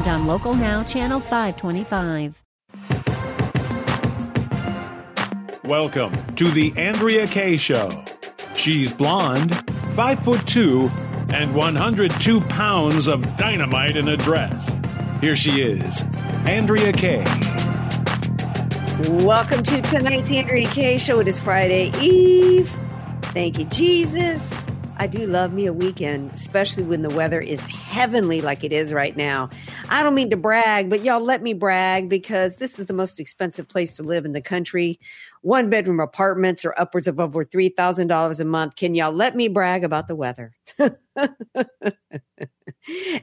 and on Local Now, Channel 525. Welcome to the Andrea Kaye Show. She's blonde, five foot two, and 102 pounds of dynamite in a dress. Here she is, Andrea Kaye. Welcome to tonight's Andrea Kaye Show. It is Friday Eve. Thank you, Jesus. I do love me a weekend, especially when the weather is heavenly like it is right now. I don't mean to brag, but y'all let me brag because this is the most expensive place to live in the country. One bedroom apartments are upwards of over $3,000 a month. Can y'all let me brag about the weather?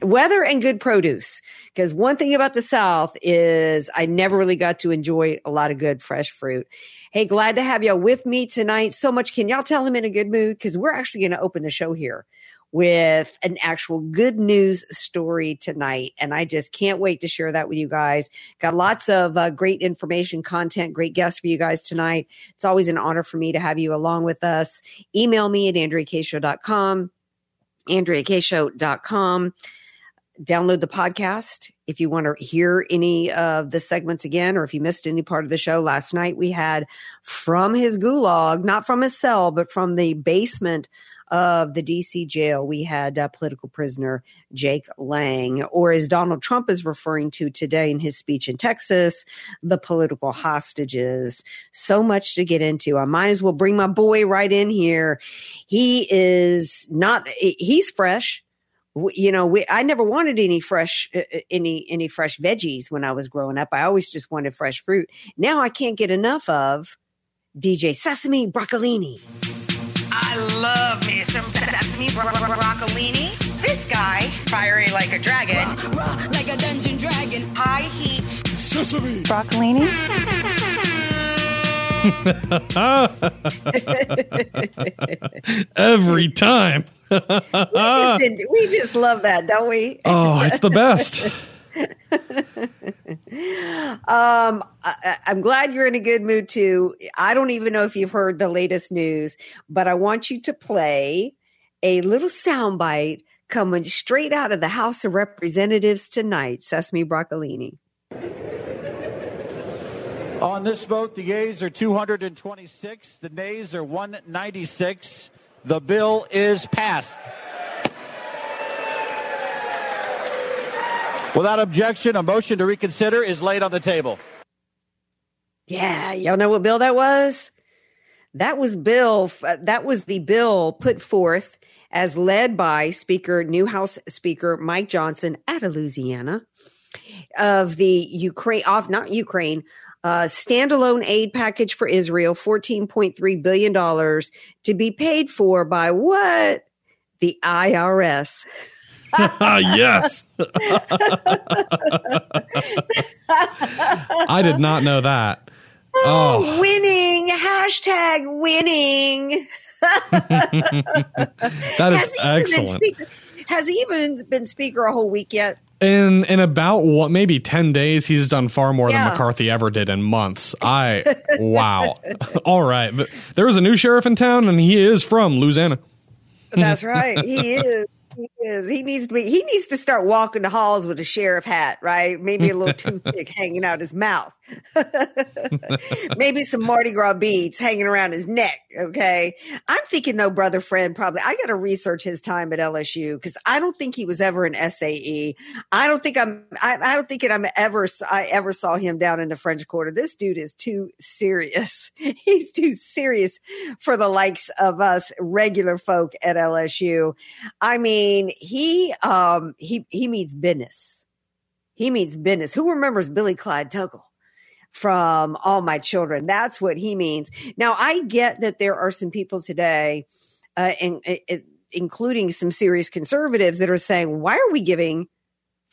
weather and good produce. Because one thing about the South is I never really got to enjoy a lot of good fresh fruit. Hey, glad to have y'all with me tonight. So much. Can y'all tell him in a good mood? Because we're actually going to open the show here with an actual good news story tonight. And I just can't wait to share that with you guys. Got lots of uh, great information, content, great guests for you guys tonight. It's always an honor for me to have you along with us. Email me at andreakShow.com, andreakShow.com. Download the podcast if you want to hear any of the segments again, or if you missed any part of the show last night, we had from his gulag, not from his cell, but from the basement of the DC jail, we had political prisoner Jake Lang, or as Donald Trump is referring to today in his speech in Texas, the political hostages. So much to get into. I might as well bring my boy right in here. He is not, he's fresh you know, we, I never wanted any fresh, uh, uh, any, any fresh veggies when I was growing up. I always just wanted fresh fruit. Now I can't get enough of DJ Sesame Broccolini. I love me some Sesame bro- bro- Broccolini. This guy, fiery like a dragon, Raw, raw, like a dungeon dragon. high heat. Sesame. broccolini. Every time. we, just did- we just love that, don't we? Oh, it's the best. Um, I, I'm glad you're in a good mood too. I don't even know if you've heard the latest news, but I want you to play a little soundbite coming straight out of the House of Representatives tonight. Sesame Broccolini. On this vote, the yeas are 226, the nays are 196. The bill is passed. Without objection, a motion to reconsider is laid on the table. Yeah, y'all know what bill that was? That was bill. Uh, that was the bill put forth as led by Speaker, new House Speaker Mike Johnson out of Louisiana, of the Ukraine, off not Ukraine, uh, standalone aid package for Israel, fourteen point three billion dollars to be paid for by what? The IRS. yes. I did not know that. Oh, Winning hashtag winning. that is Has he been excellent. speaker- Has he even been speaker a whole week yet? In in about what maybe ten days, he's done far more Yeah. than McCarthy ever did in months. I wow. All right, but there was a new sheriff in town, and he is from Louisiana. That's right. He is. He is. He needs to be. He needs to start walking the halls with a sheriff hat, right? Maybe a little toothpick hanging out his mouth. Maybe some Mardi Gras beads hanging around his neck. Okay. I'm thinking though, brother friend, probably I got to research his time at LSU because I don't think he was ever an SAE. I don't think I'm. I, I don't think it. I'm ever. I ever saw him down in the French Quarter. This dude is too serious. He's too serious for the likes of us regular folk at LSU. I mean, he um he he means business. He means business. Who remembers Billy Clyde Tuggle from All My Children? That's what he means. Now, I get that there are some people today, uh, and, uh, including some serious conservatives, that are saying, "Why are we giving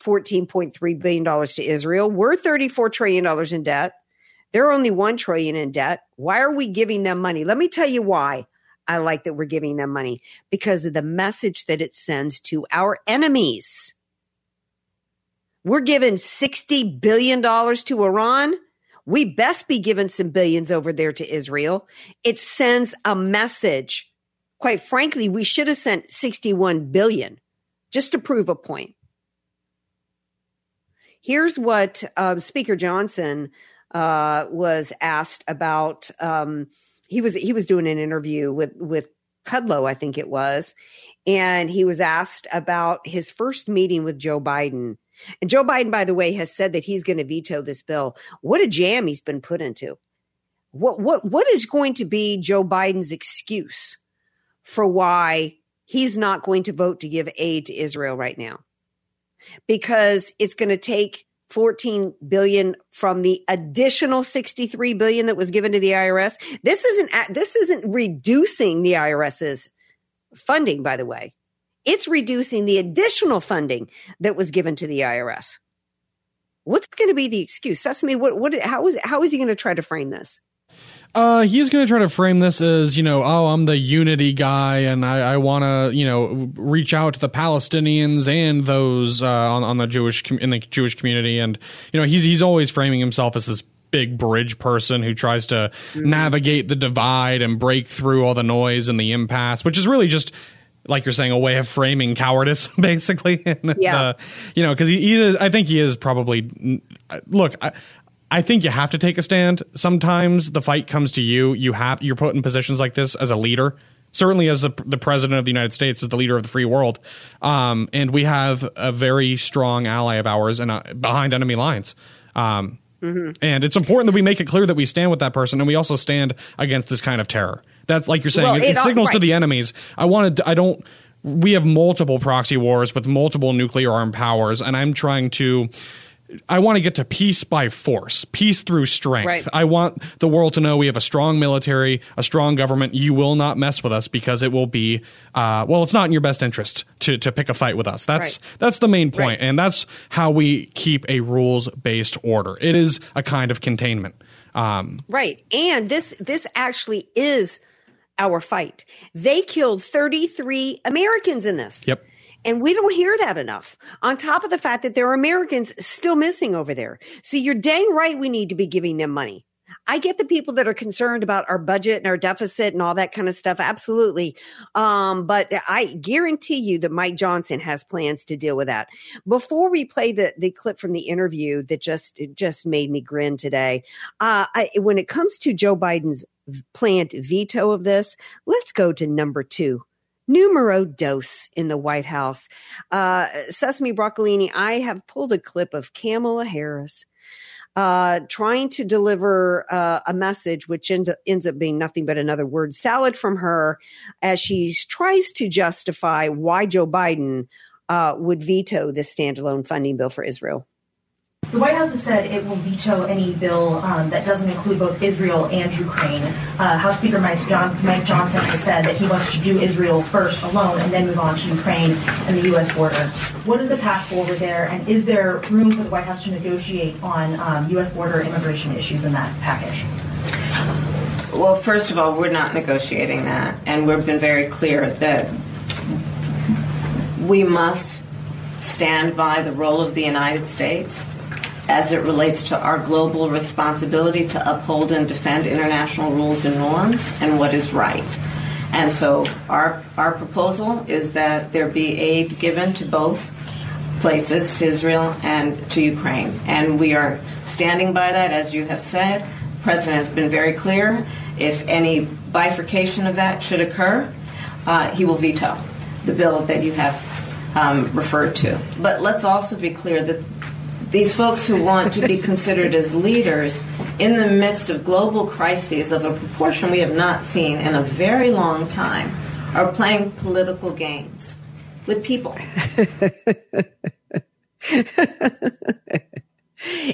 $14.3 billion to Israel. We're $34 trillion in debt. They're only 1 trillion in debt. Why are we giving them money? Let me tell you why I like that we're giving them money because of the message that it sends to our enemies. We're giving $60 billion to Iran. We best be giving some billions over there to Israel. It sends a message. Quite frankly, we should have sent 61 billion just to prove a point. Here's what uh, Speaker Johnson uh, was asked about. Um, he was he was doing an interview with with Kudlow, I think it was, and he was asked about his first meeting with Joe Biden. And Joe Biden, by the way, has said that he's going to veto this bill. What a jam he's been put into. What what what is going to be Joe Biden's excuse for why he's not going to vote to give aid to Israel right now? Because it's going to take 14 billion from the additional 63 billion that was given to the IRS. This isn't this isn't reducing the IRS's funding by the way. It's reducing the additional funding that was given to the IRS. What's going to be the excuse? Sesame what what how is how is he going to try to frame this? Uh, he's going to try to frame this as, you know, oh, I'm the unity guy and I, I want to, you know, reach out to the Palestinians and those uh, on, on the Jewish in the Jewish community. And, you know, he's, he's always framing himself as this big bridge person who tries to mm-hmm. navigate the divide and break through all the noise and the impasse, which is really just like you're saying, a way of framing cowardice, basically. yeah. Uh, you know, because he, he, is. I think he is probably. Look, I, I think you have to take a stand. Sometimes the fight comes to you. You have you're put in positions like this as a leader. Certainly, as the, the president of the United States, as the leader of the free world, um, and we have a very strong ally of ours and uh, behind enemy lines. Um, mm-hmm. And it's important that we make it clear that we stand with that person, and we also stand against this kind of terror. That's like you're saying. Well, it, it, signals right. to the enemies. I wanted. I don't. We have multiple proxy wars with multiple nuclear armed powers, and I'm trying to I want to get to peace by force, peace through strength. Right. I want the world to know we have a strong military, a strong government. You will not mess with us because it will be, uh, well, it's not in your best interest to, to pick a fight with us. That's, right. that's the main point, right. And that's how we keep a rules based order. It is a kind of containment. Um, right. And this, this actually is our fight. They killed 33 Americans in this. Yep. And we don't hear that enough. On top of the fact that there are Americans still missing over there. So you're dang right we need to be giving them money. I get the people that are concerned about our budget and our deficit and all that kind of stuff. Absolutely. Um, but I guarantee you that Mike Johnson has plans to deal with that. Before we play the, the clip from the interview that just, just made me grin today, uh, I, when it comes to Joe Biden's planned veto of this, let's go to number two numero dos in the White House. Uh, Sesame Broccolini, I have pulled a clip of Kamala Harris uh, trying to deliver uh, a message, which ends up, ends up being nothing but another word salad from her as she tries to justify why Joe Biden uh, would veto this standalone funding bill for Israel. The White House has said it will veto any bill um, that doesn't include both Israel and Ukraine. Uh, House Speaker Mike, John, Mike, Johnson has said that he wants to do Israel first alone and then move on to Ukraine and the U.S. border. What is the path forward there, and is there room for the White House to negotiate on um, U.S. border immigration issues in that package? Well, first of all, we're not negotiating that, and we've been very clear that we must stand by the role of the United States as it relates to our global responsibility to uphold and defend international rules and norms and what is right. And so our, our proposal is that there be aid given to both places, to Israel and to Ukraine. And we are standing by that, as you have said. The President has been very clear. If any bifurcation of that should occur, uh, he will veto the bill that you have um, referred to. But let's also be clear that these folks who want to be considered as leaders in the midst of global crises of a proportion we have not seen in a very long time are playing political games with people.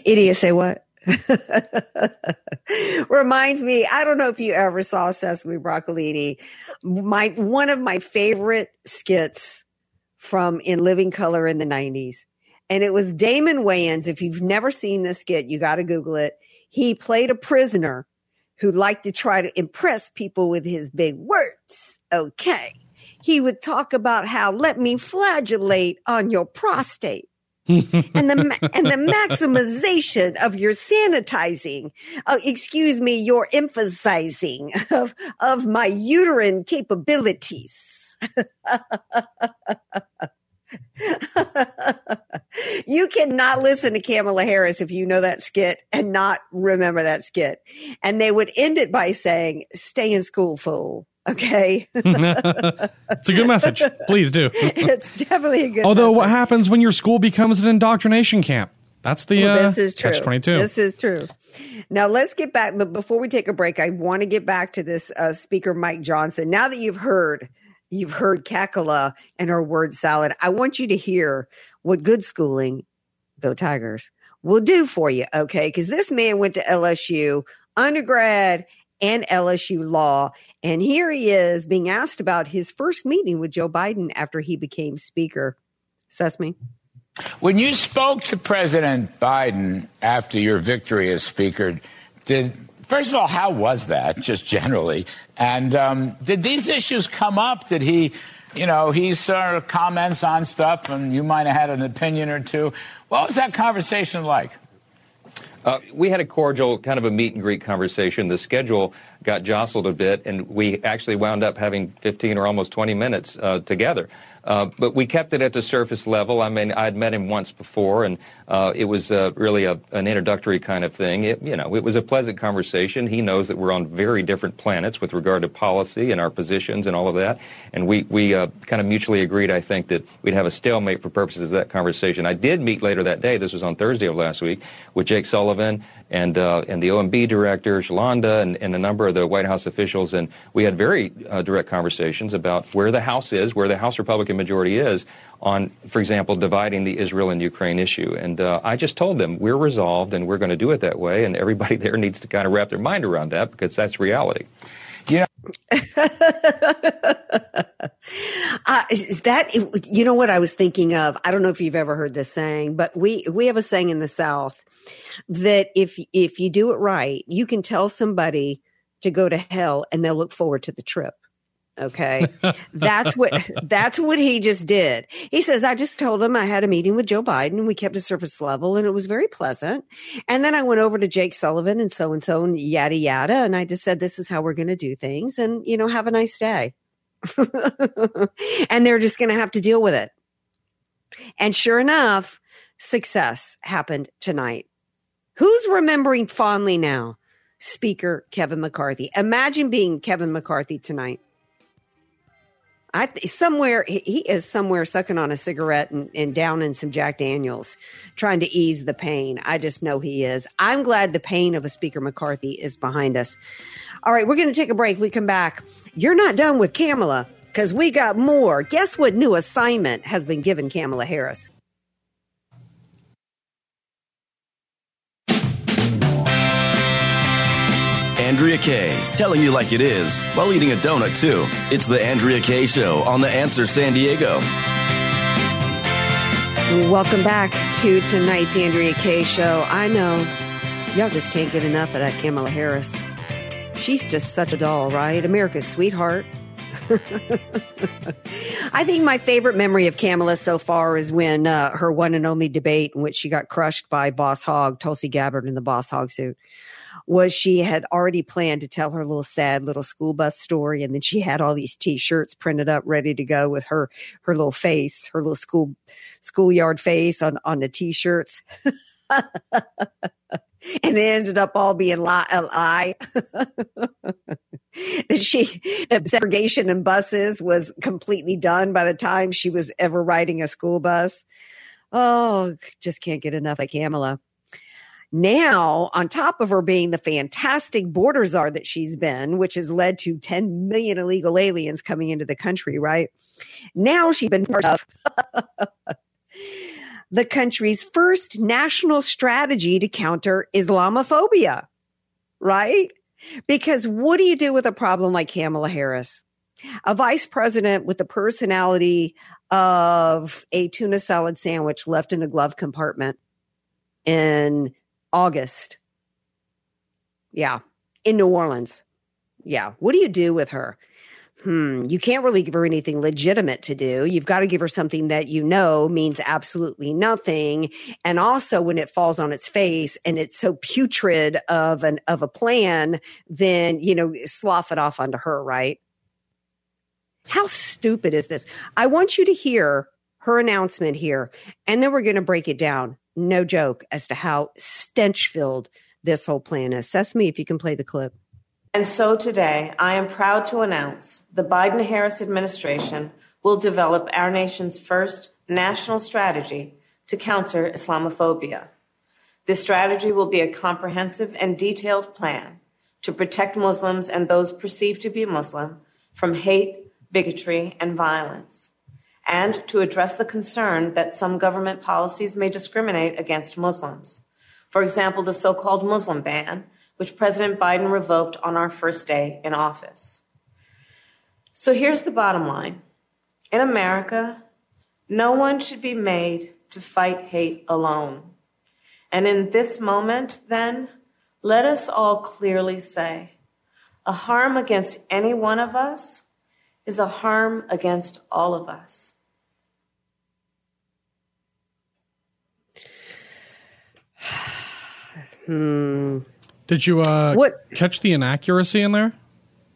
Idiot, say what? Reminds me, I don't know if you ever saw Sesame Broccolini. My one of my favorite skits from In Living Color in the 90s and it was Damon Wayans. If you've never seen this skit, you got to Google it. He played a prisoner who liked to try to impress people with his big words. Okay. He would talk about how let me flagellate on your prostate. and the and the maximization of your sanitizing, uh, excuse me, your emphasizing of of my uterine capabilities. you cannot listen to Kamala Harris if you know that skit and not remember that skit. And they would end it by saying, "Stay in school, fool." Okay. it's a good message. Please do. it's definitely a good Although message. what happens when your school becomes an indoctrination camp? That's the Well, uh, this is true. catch 22. This is true. Now let's get back. Before we take a break, I want to get back to this uh, Speaker Mike Johnson. Now that you've heard, you've heard Kakala and her word salad. I want you to hear what good schooling, go Tigers, will do for you. Okay, because this man went to LSU undergrad and LSU law, and here he is being asked about his first meeting with Joe Biden after he became Speaker. Sesame. When you spoke to President Biden after your victory as Speaker, did first of all, how was that, just generally? And um, did these issues come up? Did he, you know, he sort of comments on stuff, and you might have had an opinion or two. What was that conversation like? Uh, we had a cordial kind of a meet and greet conversation. The schedule got jostled a bit, and we actually wound up having 15 or almost 20 minutes uh, together. Uh, but we kept it at the surface level. I mean, I'd met him once before, and uh, it was uh, really a, an introductory kind of thing. It, you know, it was a pleasant conversation. He knows that we're on very different planets with regard to policy and our positions and all of that. And we, we uh, kind of mutually agreed, I think, that we'd have a stalemate for purposes of that conversation. I did meet later that day, this was on Thursday of last week, with Jake Sullivan and uh, and the OMB director, Shalanda, and, and a number of the White House officials, and we had very uh, direct conversations about where the House is, where the House Republican majority is on, for example, dividing the Israel and Ukraine issue. And uh, I just told them we're resolved and we're going to do it that way, and everybody there needs to kind of wrap their mind around that because that's reality. Yeah. Uh, is that you know what I was thinking of? I don't know if you've ever heard this saying, but we we have a saying in the South that if if you do it right, you can tell somebody to go to hell and they'll look forward to the trip. Okay. that's what that's what he just did. He says, I just told him I had a meeting with Joe Biden. We kept a surface level and it was very pleasant. And then I went over to Jake Sullivan and so and so and yada yada. And I just said, This is how we're gonna do things and you know, have a nice day. and they're just gonna have to deal with it. And sure enough, success happened tonight. Who's remembering fondly now? Speaker Kevin McCarthy. Imagine being Kevin McCarthy tonight. I somewhere he is somewhere sucking on a cigarette and, and down in some Jack Daniels, trying to ease the pain. I just know he is. I'm glad the pain of a Speaker McCarthy is behind us. All right, we're going to take a break. We come back. You're not done with Kamala because we got more. Guess what new assignment has been given Kamala Harris? Andrea Kaye, telling you like it is while eating a donut too. It's the Andrea Kaye Show on The Answer San Diego. Welcome back to tonight's Andrea Kaye Show. I know y'all just can't get enough of that Kamala Harris. She's just such a doll, right? America's sweetheart. I think my favorite memory of Kamala so far is when uh, her one and only debate in which she got crushed by Boss Hog, Tulsi Gabbard in the Boss Hog suit was she had already planned to tell her little sad little school bus story and then she had all these t-shirts printed up ready to go with her her little face her little school schoolyard face on on the t-shirts. And it ended up all being lie. That she that segregation in buses was completely done by the time she was ever riding a school bus. Oh just can't get enough of kamala now, on top of her being the fantastic border czar that she's been, which has led to 10 million illegal aliens coming into the country, right? Now she's been part of the country's first national strategy to counter Islamophobia, right? Because what do you do with a problem like Kamala Harris? A vice president with the personality of a tuna salad sandwich left in a glove compartment in August. Yeah, in New Orleans. Yeah. What do you do with her? Hmm, you can't really give her anything legitimate to do. You've got to give her something that you know means absolutely nothing. And also when it falls on its face and it's so putrid of an of a plan, then you know, slough it off onto her, right? How stupid is this? I want you to hear her announcement here, and then we're going to break it down. No joke as to how stench filled this whole plan is. Sesame, if you can play the clip. And so today, I am proud to announce the Biden Harris administration will develop our nation's first national strategy to counter Islamophobia. This strategy will be a comprehensive and detailed plan to protect Muslims and those perceived to be Muslim from hate, bigotry, and violence, and to address the concern that some government policies may discriminate against Muslims. For example, the so called Muslim ban which President Biden revoked on our first day in office. So here's the bottom line In America, no one should be made to fight hate alone. And in this moment, then, let us all clearly say a harm against any one of us is a harm against all of us. Hmm. Did you uh, What- catch the inaccuracy in there?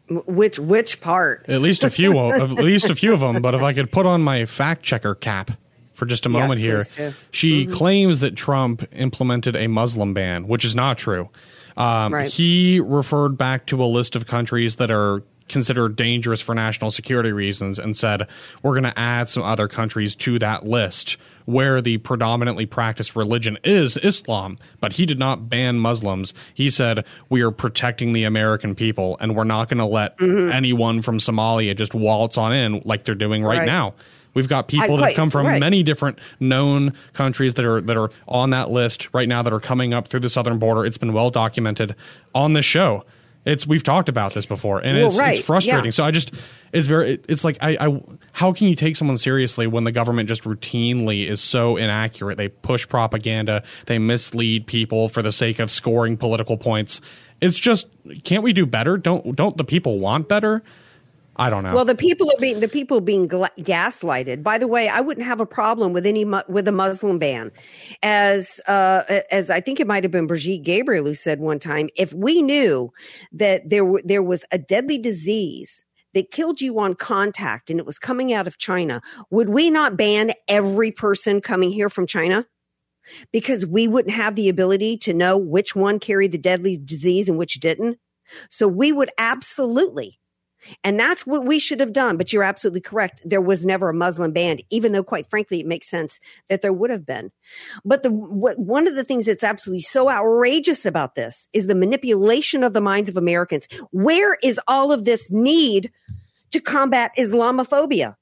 Which which part? At least a few, of, at least a few of them. But if I could put on my fact checker cap for just a Yes, moment here, please do. she Mhm. claims that Trump implemented a Muslim ban, which is not true. Um, Right. He referred back to a list of countries that are considered dangerous for national security reasons and said we're going to add some other countries to that list where the predominantly practiced religion is Islam, but he did not ban Muslims. He said we are protecting the American people and we're not going to let Mhm. anyone from Somalia just waltz on in like they're doing right, Right. now. We've got people that have come from right. many different known countries that are that are on that list right now that are coming up through the southern border. It's been well documented on this show. It's we've talked about this before, and Well, it's, right, it's frustrating. yeah. So I just it's very it's like I, I how can you take someone seriously when the government just routinely is so inaccurate? They push propaganda, they mislead people for the sake of scoring political points. It's just can't we do better? Don't don't the people want better? I don't know. Well, the people are being the people being gla- gaslighted. By the way, I wouldn't have a problem with any mu- with a Muslim ban, as uh, as I think it might have been Brigitte Gabriel who said one time, if we knew that there w- there was a deadly disease that killed you on contact and it was coming out of China, would we not ban every person coming here from China? Because we wouldn't have the ability to know which one carried the deadly disease and which didn't. So we would absolutely and that's what we should have done. But you're absolutely correct. There was never a Muslim ban, even though, quite frankly, it makes sense that there would have been. But the what, one of the things that's absolutely so outrageous about this is the manipulation of the minds of Americans. Where is all of this need to combat Islamophobia?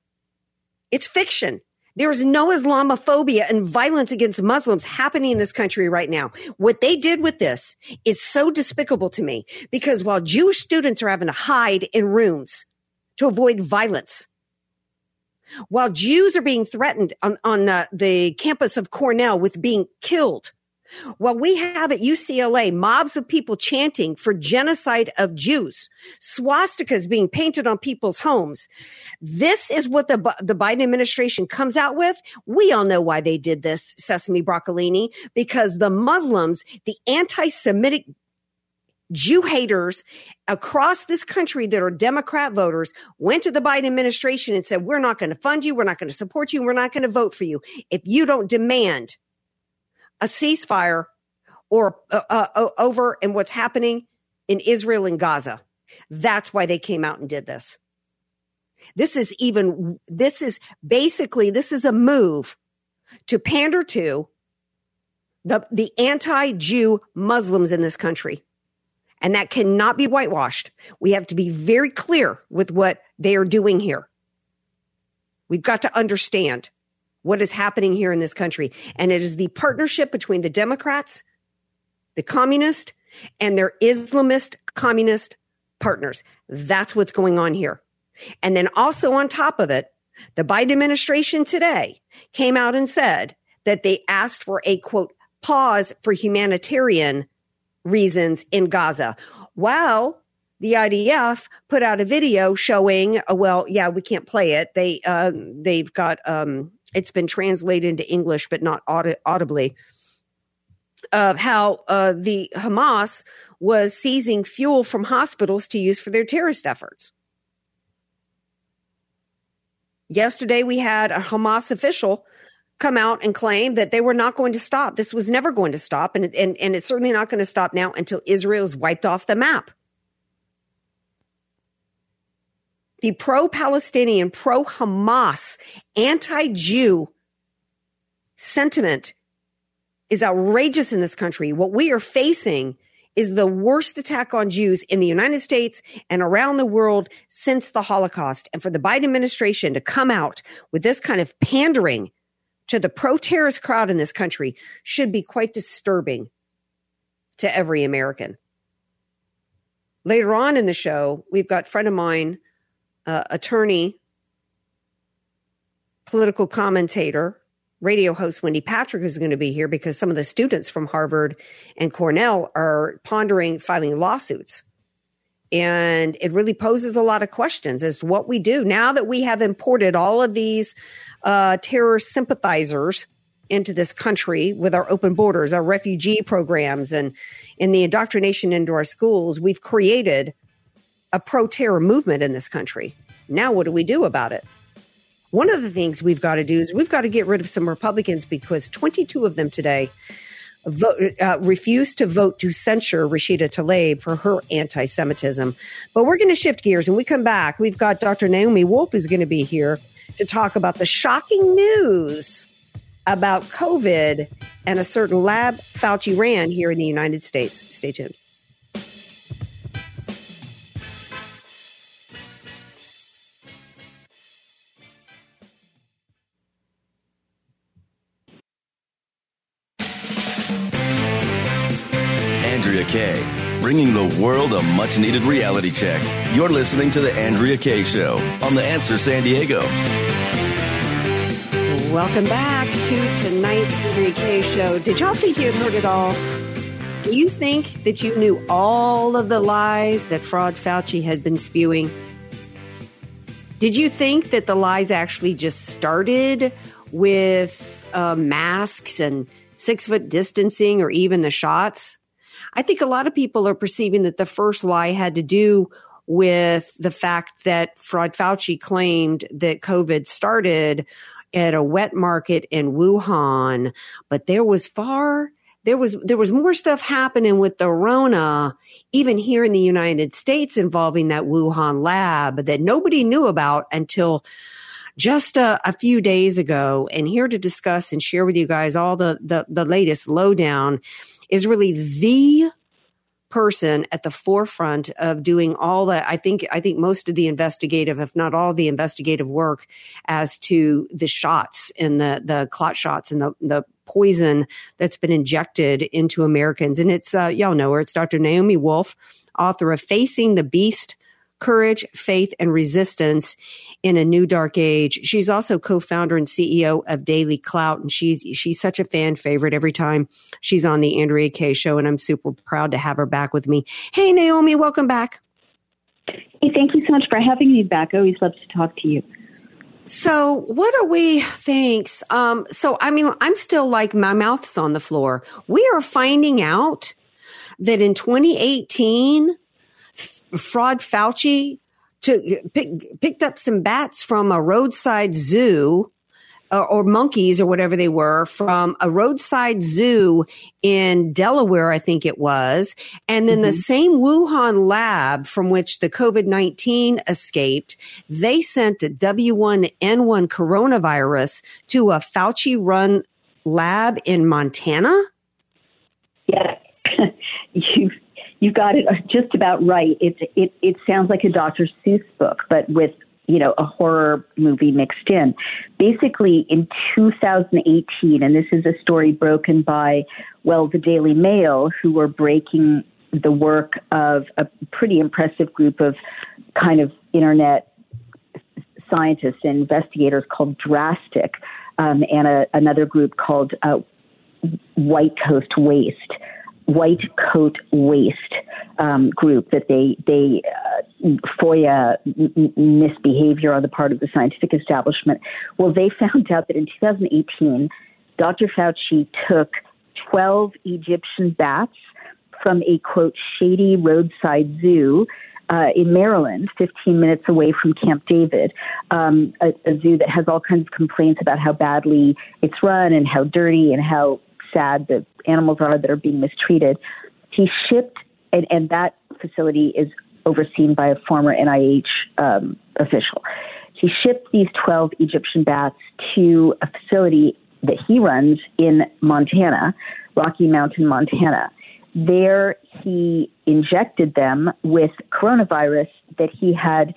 It's fiction. There is no Islamophobia and violence against Muslims happening in this country right now. What they did with this is so despicable to me because while Jewish students are having to hide in rooms to avoid violence, while Jews are being threatened on, on the, the campus of Cornell with being killed, while we have at UCLA mobs of people chanting for genocide of Jews, swastikas being painted on people's homes. This is what the, the Biden administration comes out with. We all know why they did this, Sesame Broccolini, because the Muslims, the anti-Semitic Jew haters across this country that are Democrat voters went to the Biden administration and said, we're not going to fund you. We're not going to support you. We're not going to vote for you. If you don't demand a ceasefire or uh, uh, over and what's happening in Israel and Gaza. That's why they came out and did this. This is even, this is basically, this is a move to pander to the, the anti-Jew Muslims in this country. And that cannot be whitewashed. We have to be very clear with what they are doing here. We've got to understand what is happening here in this country. And it is the partnership between the Democrats, the communist, and their Islamist communist partners. That's what's going on here. And then also on top of it, the Biden administration today came out and said that they asked for a quote pause for humanitarian reasons in Gaza. While the IDF put out a video showing, uh, well, yeah, we can't play it. They uh, they've got um, it's been translated into English, but not aud- audibly. Of how uh, the Hamas was seizing fuel from hospitals to use for their terrorist efforts. Yesterday, we had a Hamas official come out and claim that they were not going to stop. This was never going to stop, and, and, and it's certainly not going to stop now until Israel is wiped off the map. The pro Palestinian, pro Hamas, anti Jew sentiment is outrageous in this country. What we are facing is the worst attack on Jews in the United States and around the world since the Holocaust. And for the Biden administration to come out with this kind of pandering to the pro terrorist crowd in this country should be quite disturbing to every American. Later on in the show, we've got friend of mine, uh, attorney, political commentator, radio host Wendy Patrick is going to be here because some of the students from Harvard and Cornell are pondering filing lawsuits. And it really poses a lot of questions as to what we do now that we have imported all of these uh, terror sympathizers into this country with our open borders, our refugee programs, and in the indoctrination into our schools. We've created a pro terror movement in this country. Now, what do we do about it? One of the things we've got to do is we've got to get rid of some Republicans because 22 of them today vote, uh, refused to vote to censure Rashida Tlaib for her anti Semitism. But we're going to shift gears. and we come back, we've got Dr. Naomi Wolf who's going to be here to talk about the shocking news about COVID and a certain lab Fauci ran here in the United States. Stay tuned. Kaye, bringing the world a much needed reality check. You're listening to The Andrea Kaye Show on The Answer San Diego. Welcome back to tonight's Andrea Kaye Show. Did y'all think you had heard it all? Do you think that you knew all of the lies that Fraud Fauci had been spewing? Did you think that the lies actually just started with uh, masks and six foot distancing or even the shots? I think a lot of people are perceiving that the first lie had to do with the fact that Fraud Fauci claimed that COVID started at a wet market in Wuhan, but there was far there was there was more stuff happening with the Rona, even here in the United States, involving that Wuhan lab that nobody knew about until just a, a, few days ago. And here to discuss and share with you guys all the the, the latest lowdown is really the person at the forefront of doing all that. I think i think most of the investigative if not all the investigative work as to the shots and the the clot shots and the the poison that's been injected into americans. And it's uh, y'all know her. It's dr naomi wolf author of facing the beast courage, faith, and resistance in a new dark age. She's also co-founder and CEO of Daily Clout, and she's she's such a fan favorite every time she's on the Andrea Kaye show, and I'm super proud to have her back with me. Hey, Naomi, welcome back. Hey, thank you so much for having me back. I always love to talk to you. So, what are we? Thanks. Um, so, I mean, I'm still like my mouth's on the floor. We are finding out that in 2018 fraud Fauci took, pick, picked up some bats from a roadside zoo uh, or monkeys or whatever they were from a roadside zoo in Delaware, I think it was. And then mm-hmm. the same Wuhan lab from which the COVID 19 escaped, they sent the WIV1 coronavirus to a Fauci run lab in Montana. Yeah. you you got it just about right. It it it sounds like a Dr. Seuss book, but with you know a horror movie mixed in. Basically, in 2018, and this is a story broken by well the Daily Mail, who were breaking the work of a pretty impressive group of kind of internet scientists and investigators called Drastic um, and a, another group called uh, White Coat Waste. White Coat Waste um, group that they they uh, FOIA misbehavior on the part of the scientific establishment. Well, they found out that in 2018, Dr. Fauci took 12 Egyptian bats from a quote shady roadside zoo uh, in Maryland, 15 minutes away from Camp David, um, a, a zoo that has all kinds of complaints about how badly it's run and how dirty and how sad the animals are that are being mistreated. He shipped, and, and that facility is overseen by a former NIH um, official. He shipped these 12 Egyptian bats to a facility that he runs in Montana, Rocky Mountain, Montana. There, he injected them with coronavirus that he had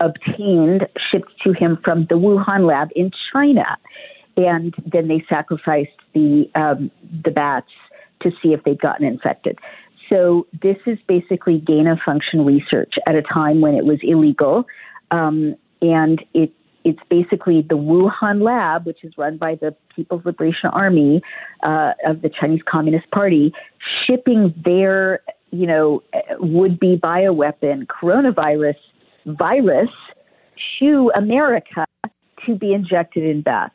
obtained, shipped to him from the Wuhan lab in China. And then they sacrificed the, um, the bats to see if they'd gotten infected. So this is basically gain of function research at a time when it was illegal. Um, and it it's basically the Wuhan lab, which is run by the People's Liberation Army uh, of the Chinese Communist Party, shipping their, you know, would-be bioweapon coronavirus virus to America to be injected in bats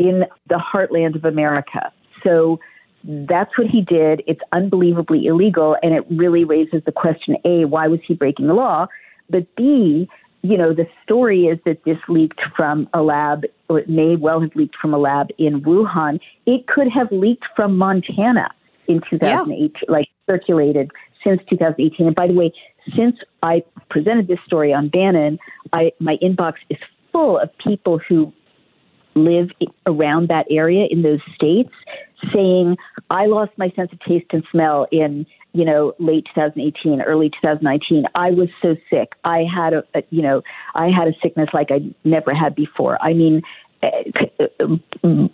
in the heartland of America. So that's what he did. It's unbelievably illegal, and it really raises the question: A, why was he breaking the law? But B, you know, the story is that this leaked from a lab, or it may well have leaked from a lab in Wuhan. It could have leaked from Montana in 2018, yeah. like circulated since 2018. And by the way, since I presented this story on Bannon, I, my inbox is full of people who live around that area in those states saying, I lost my sense of taste and smell in you know, late 2018, early 2019, I was so sick. I had a, a you know, I had a sickness like I never had before. I mean,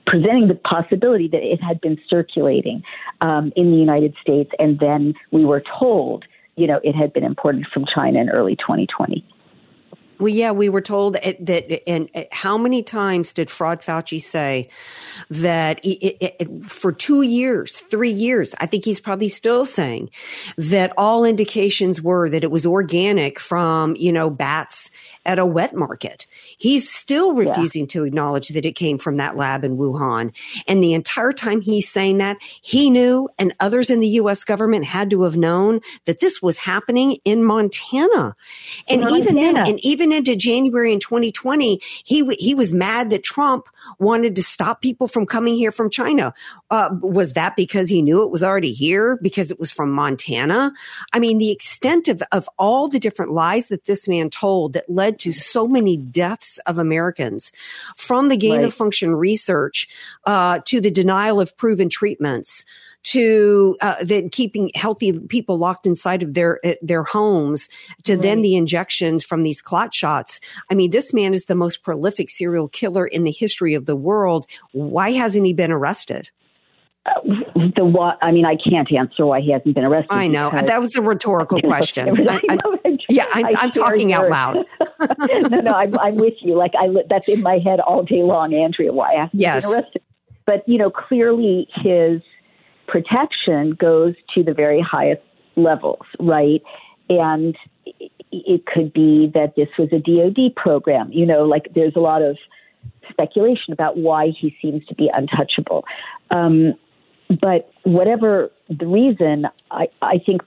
presenting the possibility that it had been circulating um, in the United States, and then we were told, you know, it had been imported from China in early 2020. Well, yeah, we were told that, and uh, how many times did Fraud Fauci say that it, it, it, for two years, three years, I think he's probably still saying that all indications were that it was organic from, you know, bats at a wet market. He's still refusing yeah. to acknowledge that it came from that lab in Wuhan. And the entire time he's saying that, he knew and others in the U.S. government had to have known that this was happening in Montana. And in even then, and even into January in 2020, he, he was mad that Trump wanted to stop people from coming here from China. Uh, was that because he knew it was already here because it was from Montana? I mean, the extent of, of all the different lies that this man told that led led to so many deaths of Americans from the gain right. of function research uh, to the denial of proven treatments to uh, then keeping healthy people locked inside of their uh, their homes to right. then the injections from these clot shots. I mean, this man is the most prolific serial killer in the history of the world. Why hasn't he been arrested? Uh, the what? I mean, I can't answer why he hasn't been arrested. I know that was a rhetorical question. I, I, yeah, I, am talking out loud. no, no, I'm, I'm, with you. Like I, that's in my head all day long, Andrea. Why I have yes. been arrested? But you know, clearly his protection goes to the very highest levels, right? And it could be that this was a DoD program. You know, like there's a lot of speculation about why he seems to be untouchable. Um, but whatever the reason, I, I think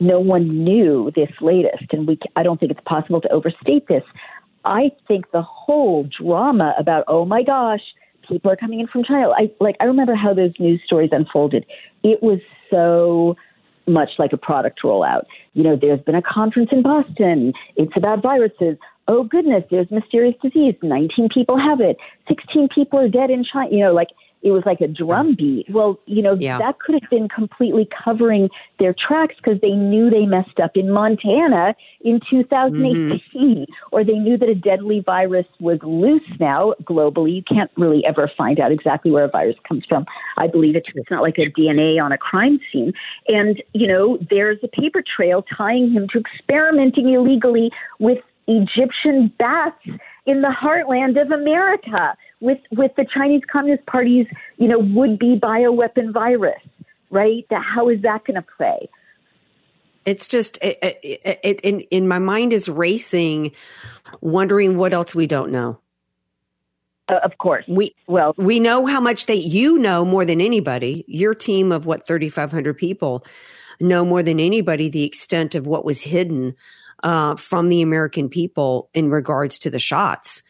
no one knew this latest, and we I don't think it's possible to overstate this. I think the whole drama about oh my gosh, people are coming in from China. I like I remember how those news stories unfolded. It was so much like a product rollout. You know, there's been a conference in Boston. It's about viruses. Oh goodness, there's mysterious disease. 19 people have it. 16 people are dead in China. You know, like it was like a drum beat. Well, you know, yeah. that could have been completely covering their tracks because they knew they messed up in Montana in 2018, mm-hmm. or they knew that a deadly virus was loose now globally. You can't really ever find out exactly where a virus comes from. I believe it's, it's not like a DNA on a crime scene. And, you know, there's a paper trail tying him to experimenting illegally with Egyptian bats in the heartland of America with with the Chinese Communist Party's you know would be bioweapon virus, right? That how is that going to play? It's just it, it, it, in in my mind is racing, wondering what else we don't know. Uh, of course, we well we know how much that you know more than anybody. Your team of what thirty five hundred people know more than anybody the extent of what was hidden uh, from the American people in regards to the shots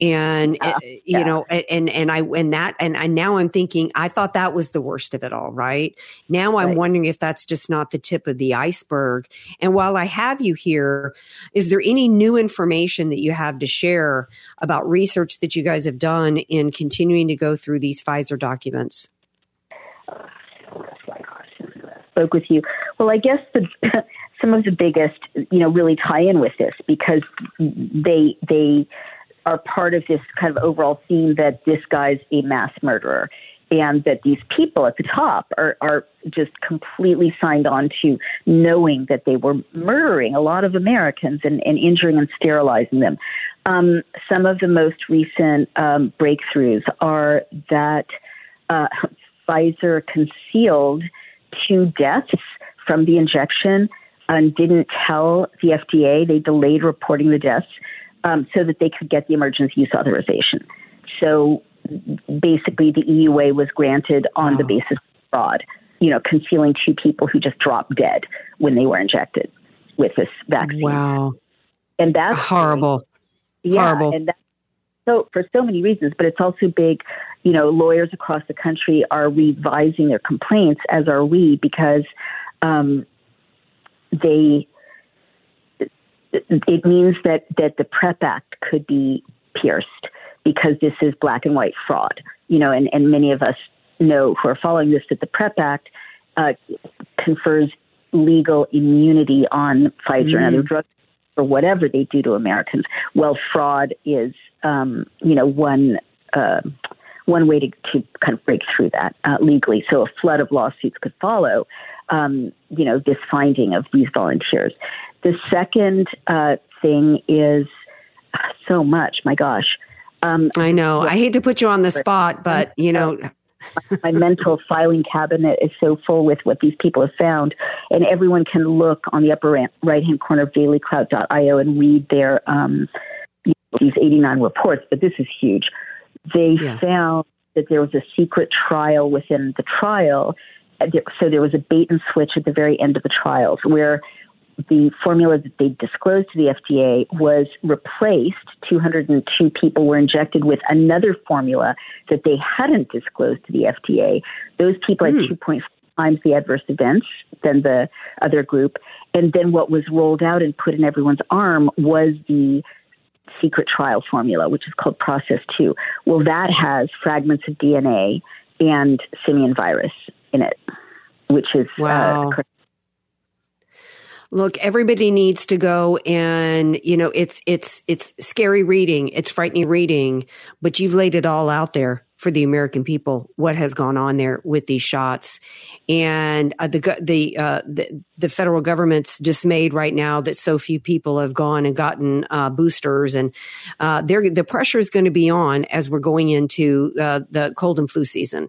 and yeah, it, you yeah. know and and i and that and, and now i'm thinking i thought that was the worst of it all right? Now i'm right. wondering if that's just not the tip of the iceberg. And while i have you here is there any new information that you have to share about research that you guys have done in continuing to go through these pfizer documents? Spoke with you. Well i guess the some of the biggest you know really tie in with this because they they are part of this kind of overall theme that this guy's a mass murderer and that these people at the top are, are just completely signed on to knowing that they were murdering a lot of Americans and, and injuring and sterilizing them. Um, some of the most recent um, breakthroughs are that uh, Pfizer concealed two deaths from the injection and didn't tell the FDA. They delayed reporting the deaths um, so that they could get the emergency use authorization. So basically, the EUA was granted on wow. the basis of fraud, you know, concealing two people who just dropped dead when they were injected with this vaccine. Wow. And that's horrible. Yeah. Horrible. And that, so for so many reasons, but it's also big. You know, lawyers across the country are revising their complaints, as are we, because um, they it means that, that the PREP Act could be pierced because this is black and white fraud. You know, and, and many of us know who are following this that the PREP Act uh, confers legal immunity on Pfizer mm-hmm. and other drugs for whatever they do to Americans. Well, fraud is, um, you know, one. Uh, one way to, to kind of break through that uh, legally. So a flood of lawsuits could follow, um, you know, this finding of these volunteers. The second uh, thing is so much. My gosh. Um, I know. I hate to put you on the spot, but you know. my mental filing cabinet is so full with what these people have found, and everyone can look on the upper right hand corner of dailyclout.io and read their um, these 89 reports. But this is huge. They yeah. found that there was a secret trial within the trial. So there was a bait and switch at the very end of the trials where the formula that they disclosed to the FDA was replaced. 202 people were injected with another formula that they hadn't disclosed to the FDA. Those people had hmm. 2.5 times the adverse events than the other group. And then what was rolled out and put in everyone's arm was the secret trial formula, which is called Process 2. Well, that has fragments of DNA and simian virus in it, which is uh, wow. Uh, look everybody needs to go and you know it's it's it's scary reading. It's frightening reading but you've laid it all out there for the American people what has gone on there with these shots, and uh, the the, uh, the, the federal government's dismayed right now that so few people have gone and gotten uh, boosters, and uh, the pressure is going to be on as we're going into uh, the cold and flu season.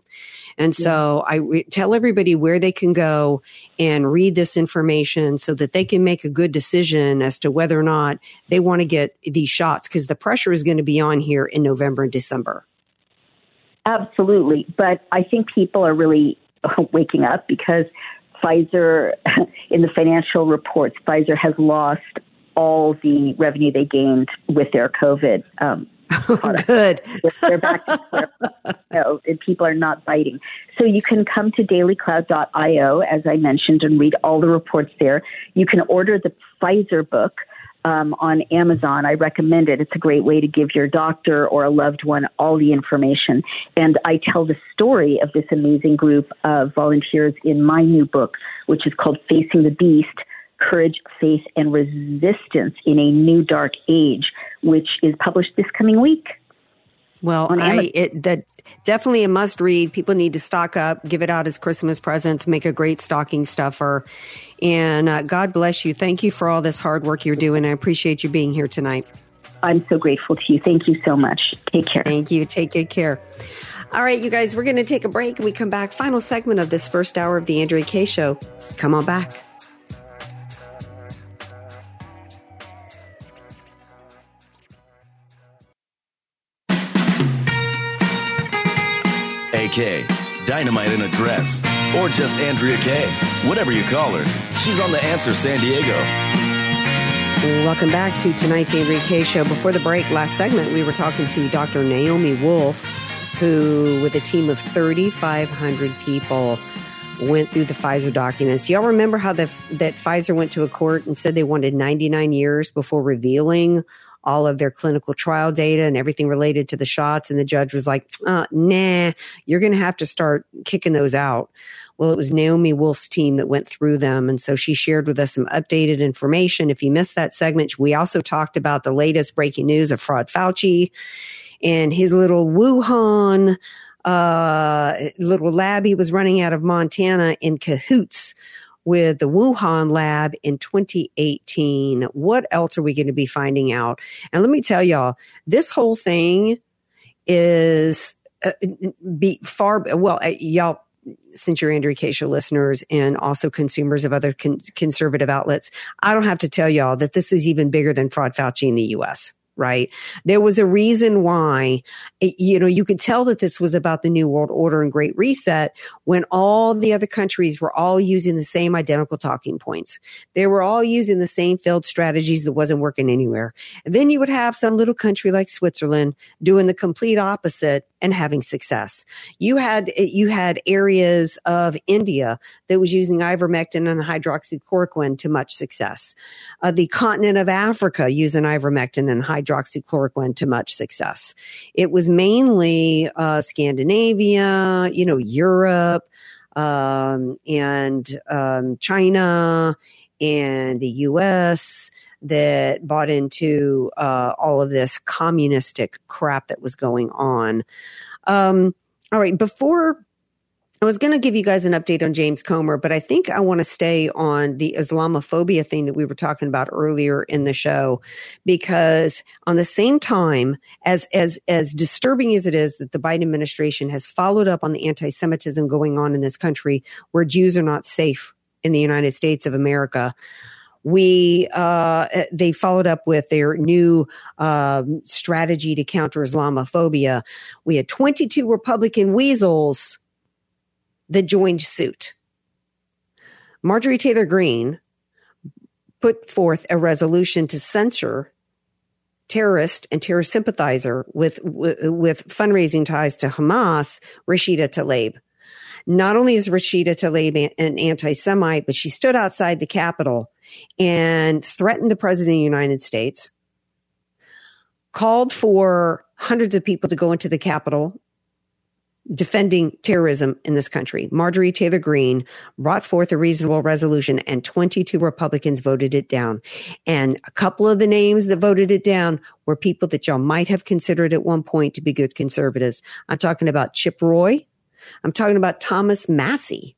And so yeah. I re- tell everybody where they can go and read this information so that they can make a good decision as to whether or not they want to get these shots because the pressure is going to be on here in November and December. Absolutely. But I think people are really waking up because Pfizer, in the financial reports, Pfizer has lost all the revenue they gained with their COVID um, Good. They're back to square and people are not biting. So you can come to dailyclout.io, as I mentioned, and read all the reports there. You can order the Pfizer book um, on Amazon. I recommend it. It's a great way to give your doctor or a loved one all the information. And I tell the story of this amazing group of volunteers in my new book, which is called Facing the Beast Courage, Faith, and Resistance in a New Dark Age, which is published this coming week. Well, I, it, that definitely a must read. People need to stock up, give it out as Christmas presents, make a great stocking stuffer. And uh, God bless you. Thank you for all this hard work you're doing. I appreciate you being here tonight. I'm so grateful to you. Thank you so much. Take care. Thank you. Take good care. All right, you guys, we're going to take a break and we come back. Final segment of this first hour of the Andrea Kaye Show. Come on back. AK, Dynamite in a Dress, or just Andrea Kaye. Whatever you call her, she's on The Answer San Diego. Welcome back to tonight's Andrea Kaye Show. Before the break, last segment, we were talking to Dr. Naomi Wolf, who, with a team of 3,500 people, went through the Pfizer documents. Y'all remember how the, that Pfizer went to a court and said they wanted 99 years before revealing all of their clinical trial data and everything related to the shots. And the judge was like, uh, nah, you're going to have to start kicking those out. Well, it was Naomi Wolf's team that went through them. And so she shared with us some updated information. If you missed that segment, we also talked about the latest breaking news of Fraud Fauci and his little Wuhan uh, little lab he was running out of Montana in cahoots with the Wuhan lab in 2018. What else are we going to be finding out? And let me tell y'all, this whole thing is uh, be far well, uh, y'all. Since you're Andrew. Show listeners and also consumers of other con- conservative outlets, I don't have to tell y'all that this is even bigger than fraud Fauci in the U.S right? There was a reason why, eh, you know, you could tell that this was about the New World Order and Great Reset when all the other countries were all using the same identical talking points. They were all using the same failed strategies that wasn't working anywhere. And then you would have some little country like Switzerland doing the complete opposite and having success. You had, you had areas of India that was using ivermectin and hydroxychloroquine to much success. Uh, the continent of Africa using ivermectin and hydroxychloroquine to much success. It was mainly uh, Scandinavia, you know, Europe, um, and um, China and the U.S. that bought into uh, all of this communistic crap that was going on. Um, all right, before I was going to give you guys an update on James Comer, but I think I want to stay on the Islamophobia thing that we were talking about earlier in the show, because on the same time as as as disturbing as it is that the Biden administration has followed up on the anti-Semitism going on in this country, where Jews are not safe in the United States of America we uh, they followed up with their new um, strategy to counter Islamophobia. We had 22 Republican weasels that joined suit. Marjorie Taylor Greene put forth a resolution to censure terrorist and terrorist sympathizer with, with, with fundraising ties to Hamas, Rashida Tlaib. Not only is Rashida Tlaib an anti-Semite, but she stood outside the Capitol and threatened the president of the United States, called for hundreds of people to go into the Capitol defending terrorism in this country. Marjorie Taylor Greene brought forth a reasonable resolution and 22 Republicans voted it down. And a couple of the names that voted it down were people that y'all might have considered at one point to be good conservatives. I'm talking about Chip Roy. I'm talking about Thomas Massie.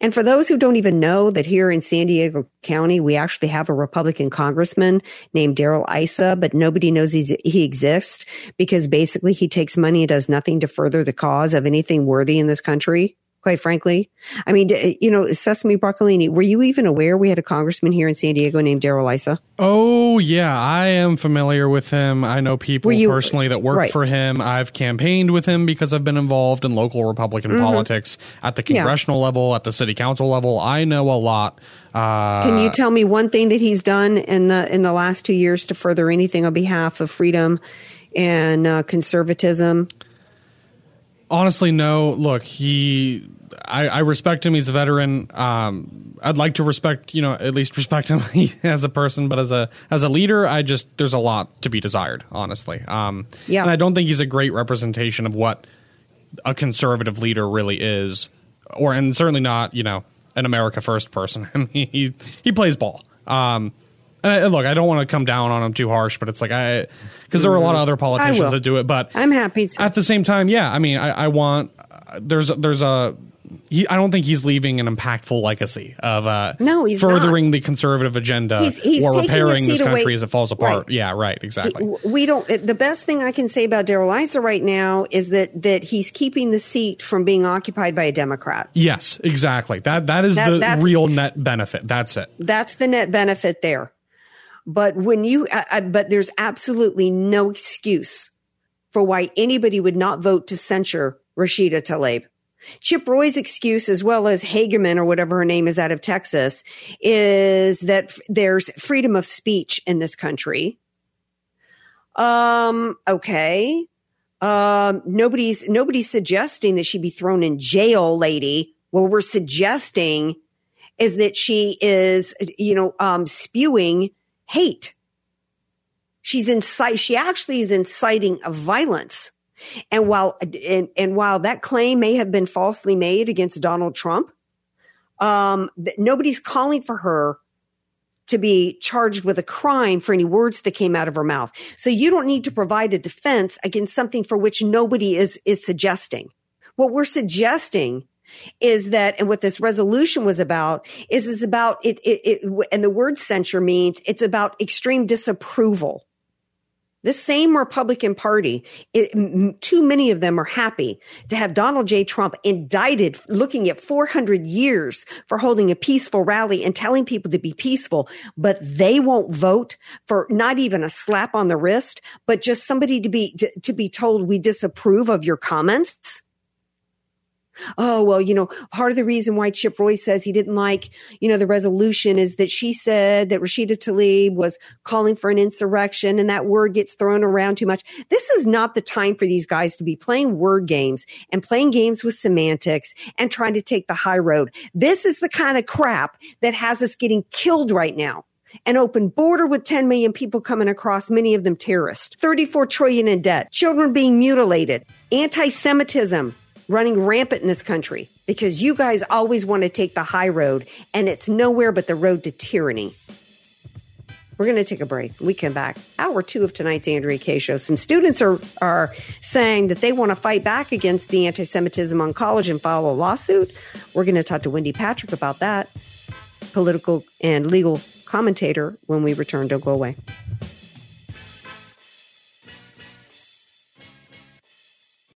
And for those who don't even know that here in San Diego County, we actually have a Republican congressman named Darrell Issa, but nobody knows he exists because basically he takes money and does nothing to further the cause of anything worthy in this country quite frankly. I mean, you know, Sesame Broccolini, were you even aware we had a congressman here in San Diego named Darrell Issa? Oh, yeah. I am familiar with him. I know people you, personally that work right. for him. I've campaigned with him because I've been involved in local Republican mm-hmm. politics at the congressional yeah. level, at the city council level. I know a lot. Uh, Can you tell me one thing that he's done in the in the last two years to further anything on behalf of freedom and uh, conservatism? Honestly, no. Look, he I, I, respect him. He's a veteran. Um, I'd like to respect, you know, at least respect him as a person, but as a as a leader, I just there's a lot to be desired, honestly. Um, yeah, and I don't think he's a great representation of what a conservative leader really is, or and certainly not, you know, an America First person. I mean, he he plays ball. Um, and I, look, I don't want to come down on him too harsh, but it's like I because there are a lot of other politicians that do it. But I'm happy. To. At the same time, yeah, I mean, I, I want there's there's a he, I don't think he's leaving an impactful legacy of uh, No, he's furthering the conservative agenda He's- he's or repairing this country away- as it falls apart. Right. Yeah, right, exactly. He- we don't. The best thing I can say about Darrell Issa right now is that that he's keeping the seat from being occupied by a Democrat. yes, exactly. That that is That- the real net benefit. That's it. That's the net benefit there. But when you, uh, uh, but there's absolutely no excuse for why anybody would not vote to censure Rashida Tlaib. Chip Roy's excuse, as well as Hageman or whatever her name is out of Texas, is that f- there's freedom of speech in this country. Um, okay. Um, nobody's, nobody's suggesting that she be thrown in jail, lady. What we're suggesting is that she is, you know, um, spewing hate. She's incite, she actually is inciting violence. And while, and, and while that claim may have been falsely made against Donald Trump, um, th- nobody's calling for her to be charged with a crime for any words that came out of her mouth. So you don't need to provide a defense against something for which nobody is, is suggesting. What we're suggesting is that, and what this resolution was about is, is about it, it, it and the word censure means it's about extreme disapproval. This same Republican Party, it, too many of them are happy to have Donald J. Trump indicted, looking at 400 years for holding a peaceful rally and telling people to be peaceful, but they won't vote for not even a slap on the wrist, but just somebody to be to, to be told we disapprove of your comments. Oh, well, you know, part of the reason why Chip Roy says he didn't like, you know, the resolution is that she said that Rashida Tlaib was calling for an insurrection and that word gets thrown around too much. This is not the time for these guys to be playing word games and playing games with semantics and trying to take the high road. This is the kind of crap that has us getting killed right now. An open border with 10 million people coming across, many of them terrorists, 34 trillion in debt, children being mutilated, anti-Semitism, running rampant in this country because you guys always want to take the high road and it's nowhere but the road to tyranny. We're going to take a break. We come back. Hour two of tonight's Andrea Kaye show. Some students are, are saying that they want to fight back against the anti Semitism on college and file a lawsuit. We're going to talk to Wendy Patrick about that, political and legal commentator, when we return. Don't go away.